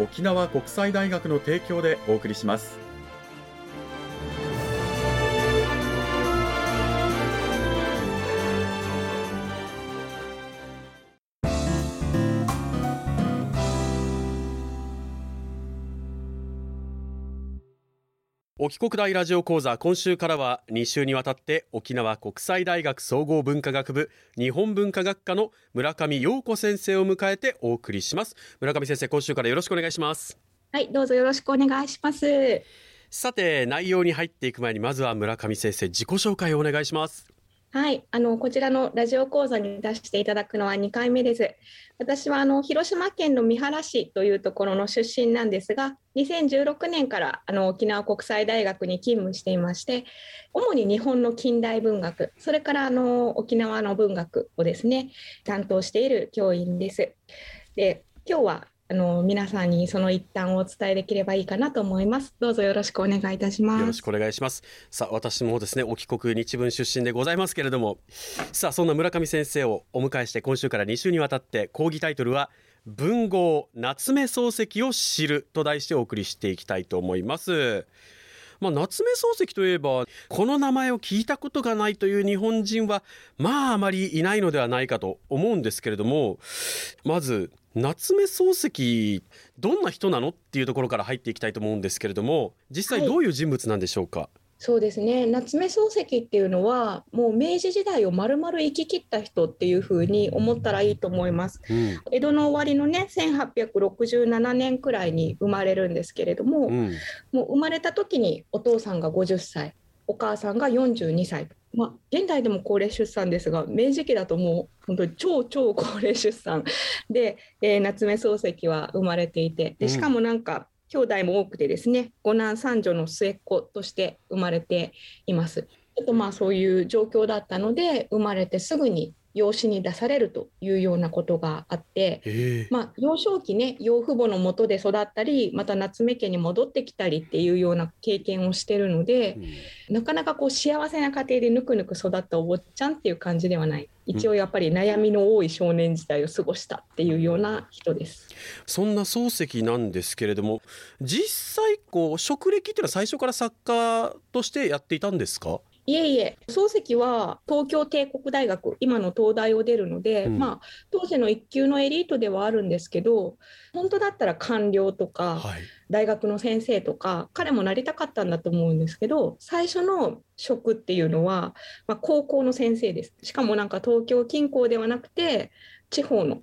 沖縄国際大学の提供でお送りします。沖国大ラジオ講座今週からは2週にわたって沖縄国際大学総合文化学部日本文化学科の村上陽子先生を迎えてお送りします。村上先生今週からよろしくお願いします。はいどうぞよろしくお願いします。さて内容に入っていく前にまずは村上先生自己紹介をお願いしますはいあのこちらのラジオ講座に出していただくのは2回目です私はあの広島県の三原市というところの出身なんですが2016年からあの沖縄国際大学に勤務していまして主に日本の近代文学それからあの沖縄の文学をですね担当している教員です。で今日はあの皆さんにその一端をお伝えできればいいかなと思います。どうぞよろしくお願いいたします。よろしくお願いします。さあ私もですね沖国日文出身でございますけれども、さあそんな村上先生をお迎えして今週から2週にわたって講義タイトルは文豪夏目漱石を知ると題してお送りしていきたいと思います。まあ、夏目漱石といえばこの名前を聞いたことがないという日本人はまああまりいないのではないかと思うんですけれどもまず夏目漱石どんな人なのっていうところから入っていきたいと思うんですけれども実際どういう人物なんでしょうか、はいそうですね。夏目漱石っていうのはもう明治時代をまるまる生き切った人っていうふうに思ったらいいと思います、うん、江戸の終わりのね1867年くらいに生まれるんですけれども、うん、もう生まれた時にお父さんが50歳お母さんが42歳まあ、現代でも高齢出産ですが明治期だともう本当に超超高齢出産で、えー、夏目漱石は生まれていてでしかもなんか、兄弟も多くてですね五男三女の末っ子として生まれています。ちょっとまあそういう状況だったので生まれてすぐに養子に出されるというようなことがあって、まあ、幼少期ね養父母のもとで育ったりまた夏目家に戻ってきたりっていうような経験をしてるので、うん、なかなかこう幸せな家庭でぬくぬく育ったお坊ちゃんっていう感じではない。一応やっぱり悩みの多い少年時代を過ごしたっていうような人です。そんな漱石なんですけれども実際こう職歴っていうのは最初から作家としてやっていたんですか？いえいえ、漱石は東京帝国大学、今の東大を出るので、うん、まあ、当時の一級のエリートではあるんですけど、本当だったら官僚とか、はい、大学の先生とか、彼もなりたかったんだと思うんですけど、最初の職っていうのは、まあ、高校の先生です。しかもなんか東京近郊ではなくて、地方の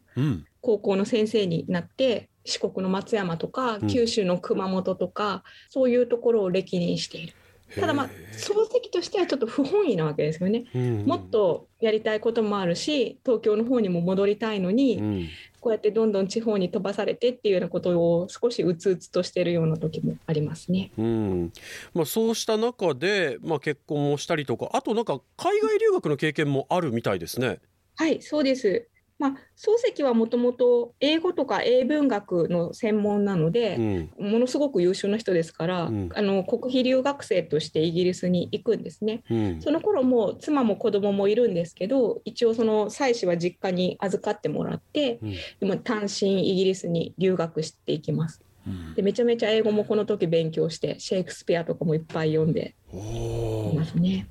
高校の先生になって、四国の松山とか、九州の熊本とか、そういうところを歴任している。ただまあ漱石としてはちょっと不本意なわけですよね、うん。うん、もっとやりたいこともあるし東京の方にも戻りたいのに、うん、こうやってどんどん地方に飛ばされてっていうようなことを少しうつうつとしているような時もありますね。うん。まあ、そうした中で、まあ、結婚もしたりとかあとなんか海外留学の経験もあるみたいですね。はいそうですまあ、漱石はもともと英語とか英文学の専門なので、うん、ものすごく優秀な人ですから、うん、あの国費留学生としてイギリスに行くんですね。うん、その頃も妻も子供もいるんですけど一応その妻子は実家に預かってもらって、今単身イギリスに留学していきます。でめちゃめちゃ英語もこの時勉強してシェイクスピアとかもいっぱい読んでますね。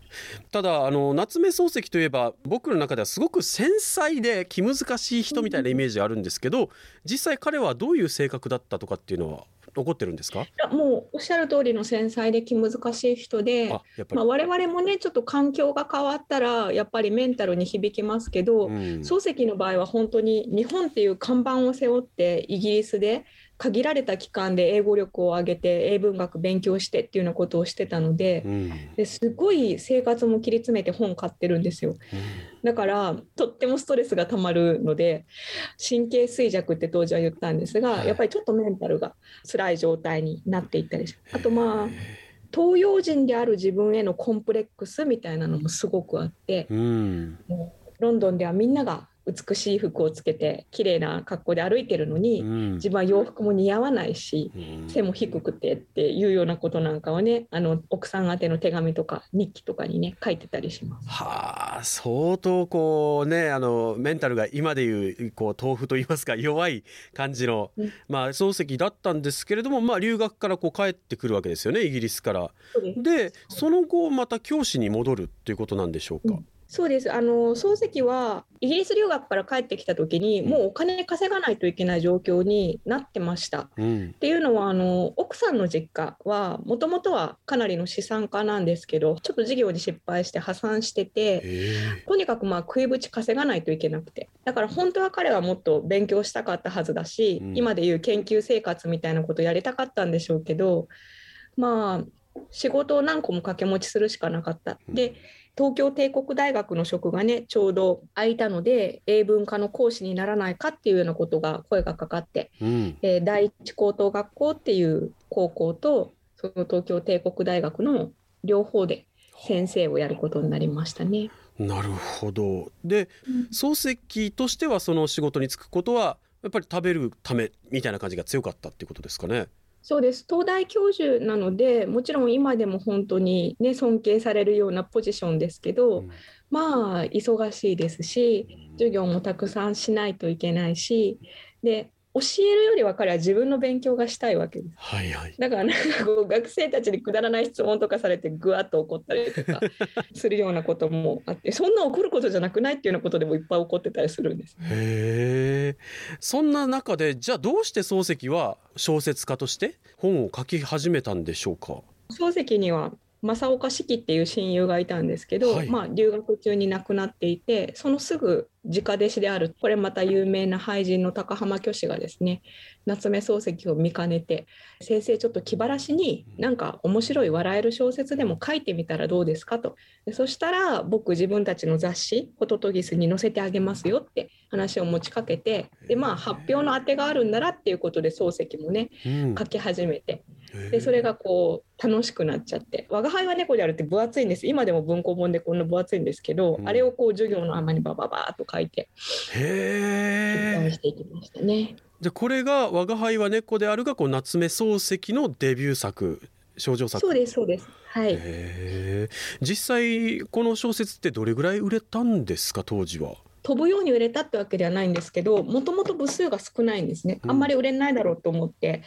ただあの夏目漱石といえば僕の中ではすごく繊細で気難しい人みたいなイメージがあるんですけど実際彼はどういう性格だったとかっていうのは残ってるんですか？もうおっしゃる通りの繊細で気難しい人でまあ、我々もねちょっと環境が変わったらやっぱりメンタルに響きますけど、うん、漱石の場合は本当に日本っていう看板を背負ってイギリスで限られた期間で英語力を上げて英文学勉強してっていうようなことをしてたのでうん、ですごい生活も切り詰めて本買ってるんですよ、うん、だからとってもストレスがたまるので神経衰弱って当時は言ったんですが、はい、やっぱりちょっとメンタルが辛い状態になっていったりしあとまあ東洋人である自分へのコンプレックスみたいなのもすごくあって、うん、ロンドンではみんなが美しい服をつけて綺麗な格好で歩いてるのに、うん、自分は洋服も似合わないし、うん、背も低くてっていうようなことなんかをねあの奥さん宛ての手紙とか日記とかにね書いてたりします。はあ相当こうねあのメンタルが今でいうこう豆腐といいますか弱い感じの、うん、まあ漱石だったんですけれども、まあ、留学からこう帰ってくるわけですよねイギリスから。でその後また教師に戻るっていうことなんでしょうか？そうです。あの漱石はイギリス留学から帰ってきた時に、もうお金稼がないといけない状況になってました。うん、っていうのはあの奥さんの実家はもともとはかなりの資産家なんですけどちょっと事業に失敗して破産しててとにかくまあ食いぶち稼がないといけなくて。だから本当は彼はもっと勉強したかったはずだし、うん、今でいう研究生活みたいなことやりたかったんでしょうけどまあ仕事を何個も掛け持ちするしかなかった。で東京帝国大学の職がねちょうど空いたので英文科の講師にならないかっていうようなことが声がかかって、うん、えー、第一高等学校っていう高校とその東京帝国大学の両方で先生をやることになりましたね。なるほどで、うん、漱石としてはその仕事に就くことはやっぱり食べるためみたいな感じが強かったっていうことですかね。そうです。東大教授なのでもちろん今でも本当に、ね、尊敬されるようなポジションですけど、うん、まあ忙しいですし授業もたくさんしないといけないしで教えるよりは彼は自分の勉強がしたいわけです。はいはい、だからなんかこう学生たちにくだらない質問とかされてぐわっと怒ったりとか するようなこともあってそんな怒ることじゃなくないっていうようなことでもいっぱい怒ってたりするんです。へえ。そんな中でじゃあどうして漱石は小説家として本を書き始めたんでしょうか？漱石には正岡子規っていう親友がいたんですけど、はい、まあ、留学中に亡くなっていてそのすぐ直弟子であるこれまた有名な俳人の高浜虚子がですね夏目漱石を見かねて先生ちょっと気晴らしになんか面白い笑える小説でも書いてみたらどうですかと。でそしたら僕自分たちの雑誌「ホトトギス」に載せてあげますよって話を持ちかけてでまあ発表のあてがあるんならっていうことで漱石もね、書き始めてでそれがこう楽しくなっちゃって「我が輩は猫である」って分厚いんです。今でも文庫本でこんな分厚いんですけど、うん、あれをこう授業の合間にバババーっと書いてへえしていきましたね。でこれが「我が輩は猫である」がこう夏目漱石のデビュー作少女作。そうですそうです。はい。実際この小説ってどれぐらい売れたんですか当時は？飛ぶように売れたってわけではないんですけどもともと部数が少ないんですね、あんまり売れないだろうと思って、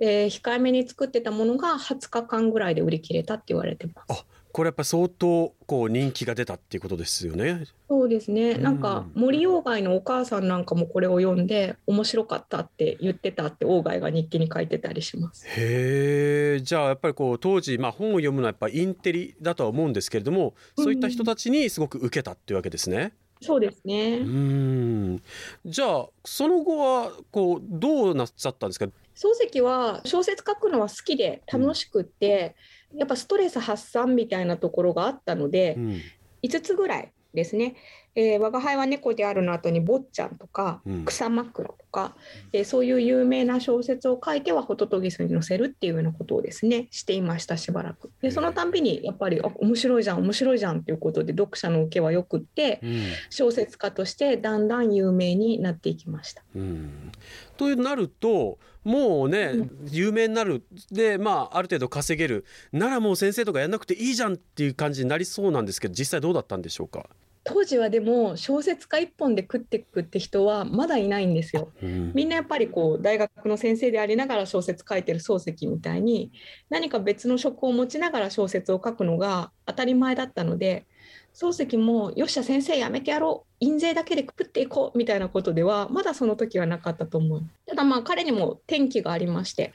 えー、控えめに作ってたものが20日間ぐらいで売り切れたって言われてます。これやっぱ相当こう人気が出たっていうことですよね。そうですね。なんか森鴎外のお母さんなんかもこれを読んで面白かったって言ってたって鴎外が日記に書いてたりします。へえ。じゃあやっぱりこう当時まあ本を読むのはやっぱインテリだとは思うんですけれども、そういった人たちにすごく受けたっていうわけですね。そうですね。うん。じゃあその後はこうどうなっちゃったんですか？漱石は小説書くのは好きで楽しくって。うんやっぱストレス発散みたいなところがあったので、うん、5つぐらいですねえー、我が輩は猫であるの後に「坊ちゃん」とか「草枕」とか、うん、えー、そういう有名な小説を書いてはホトトギスに載せるっていうようなことをですねしていましたしばらく。でそのたんびにやっぱりあ面白いじゃん面白いじゃんっていうことで読者の受けはよくって、うん、小説家としてだんだん有名になっていきました。うん、となるともうね、有名になるでまあある程度稼げる。ならもう先生とかやんなくていいじゃんっていう感じになりそうなんですけど実際どうだったんでしょうか？当時はでも小説家一本で食っていくって人はまだいないんですよ。うん、みんなやっぱりこう大学の先生でありながら小説書いてる漱石みたいに何か別の職を持ちながら小説を書くのが当たり前だったので漱石も「よっしゃ先生やめてやろう印税だけで食っていこう」みたいなことではまだその時はなかったと思う。ただまあ彼にも転機がありまして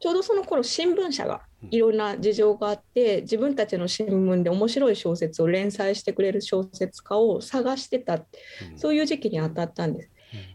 ちょうどその頃新聞社がいろんな事情があって自分たちの新聞で面白い小説を連載してくれる小説家を探してた、そういう時期に当たったんです。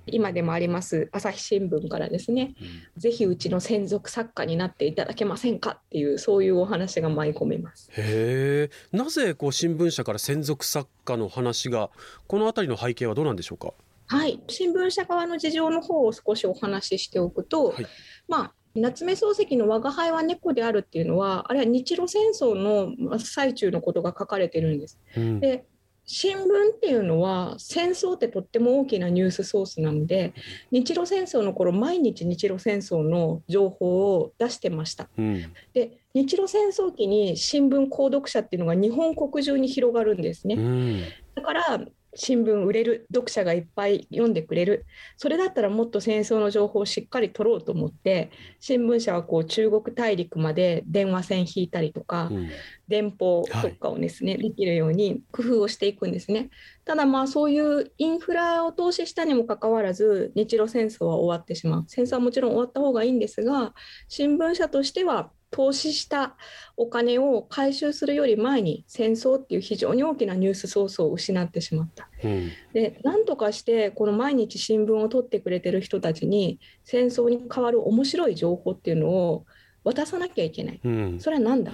今でもあります朝日新聞からですね、うん、ぜひうちの専属作家になっていただけませんかっていうそういうお話が舞い込めます。へえ。なぜこう新聞社から専属作家の話がこの辺りの背景はどうなんでしょうか？はい。新聞社側の事情の方を少しお話ししておくと、はい、まあ夏目漱石の「我が輩は猫である」っていうのはあれは日露戦争の最中のことが書かれてるんです。うん、で新聞っていうのは戦争ってとっても大きなニュースソースなので日露戦争の頃毎日日露戦争の情報を出してました。うん、で日露戦争期に新聞購読者っていうのが日本国中に広がるんですね。うん、だから新聞売れる読者がいっぱい読んでくれる。それだったらもっと戦争の情報をしっかり取ろうと思って新聞社はこう中国大陸まで電話線引いたりとか、うん、電報とかをですね、はい、できるように工夫をしていくんですね。ただまあそういうインフラを投資したにもかかわらず日露戦争は終わってしまう。戦争はもちろん終わった方がいいんですが新聞社としては投資したお金を回収するより前に戦争っていう非常に大きなニュースソースを失ってしまった。うん、で何とかしてこの毎日新聞を取ってくれてる人たちに戦争に代わる面白い情報っていうのを渡さなきゃいけない。うん、それは何だ？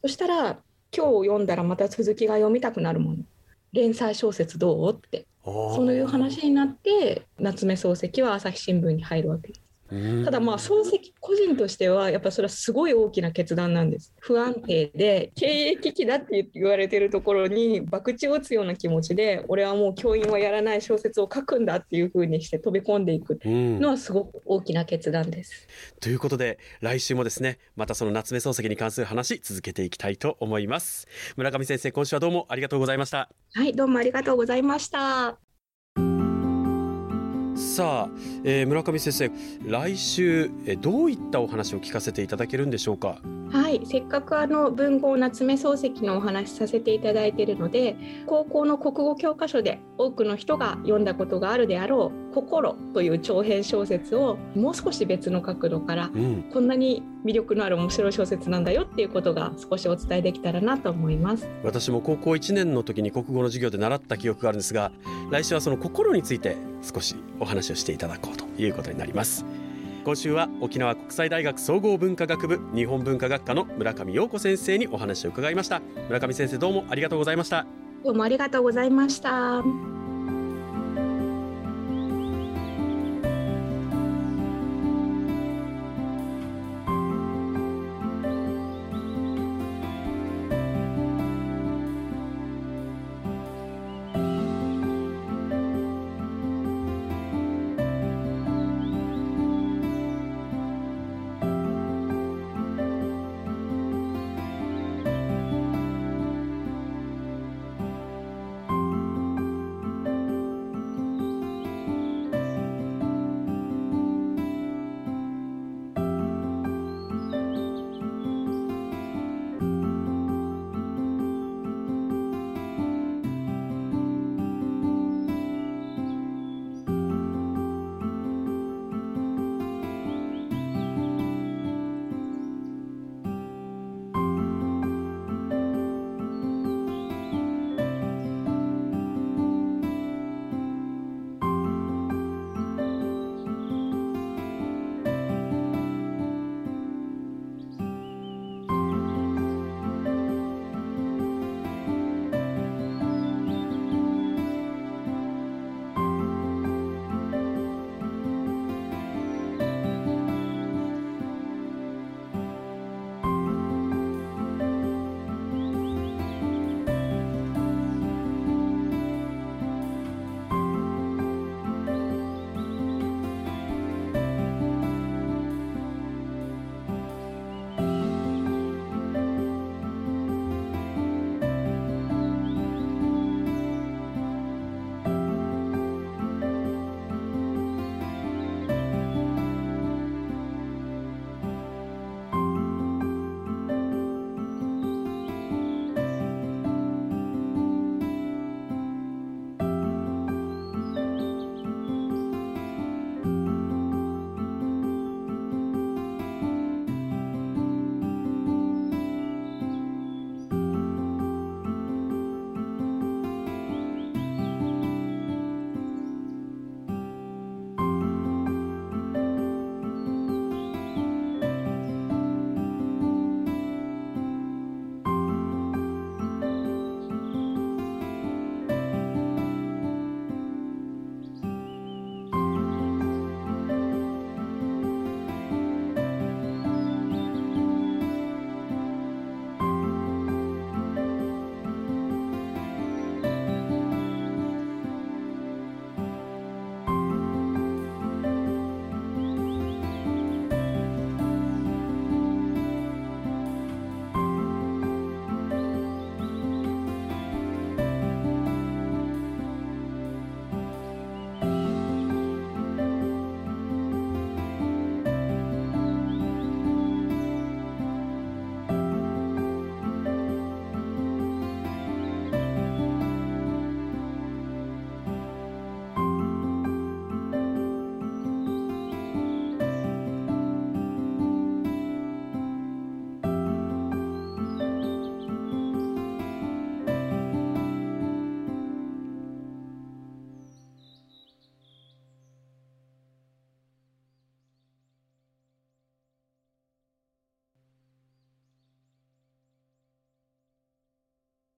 そしたら今日読んだらまた続きが読みたくなるもの。連載小説どう？って。そういう話になって夏目漱石は朝日新聞に入るわけ。です。ただまあ漱石個人としてはやっぱそれはすごい大きな決断なんです。不安定で経営危機だって言われてるところに博打を打つような気持ちで俺はもう教員はやらない小説を書くんだっていうふうにして飛び込んでいくのはすごく大きな決断です。ということで来週もですねまたその夏目漱石に関する話続けていきたいと思います。村上先生今週はどうもありがとうございました。はいどうもありがとうございましたさあ、えー、村上先生来週、えどういったお話を聞かせていただけるんでしょうか？はいせっかくあの文豪夏目漱石のお話させていただいているので高校の国語教科書で多くの人が読んだことがあるであろう「心」という長編小説をもう少し別の角度から、うん、こんなに魅力のある面白い小説なんだよっていうことが少しお伝えできたらなと思います。私も高校1年の時に国語の授業で習った記憶があるんですが来週はその心について少しお話をしていただこうということになります。今週は沖縄国際大学総合文化学部日本文化学科の村上陽子先生にお話を伺いました。村上先生どうもありがとうございました。どうもありがとうございました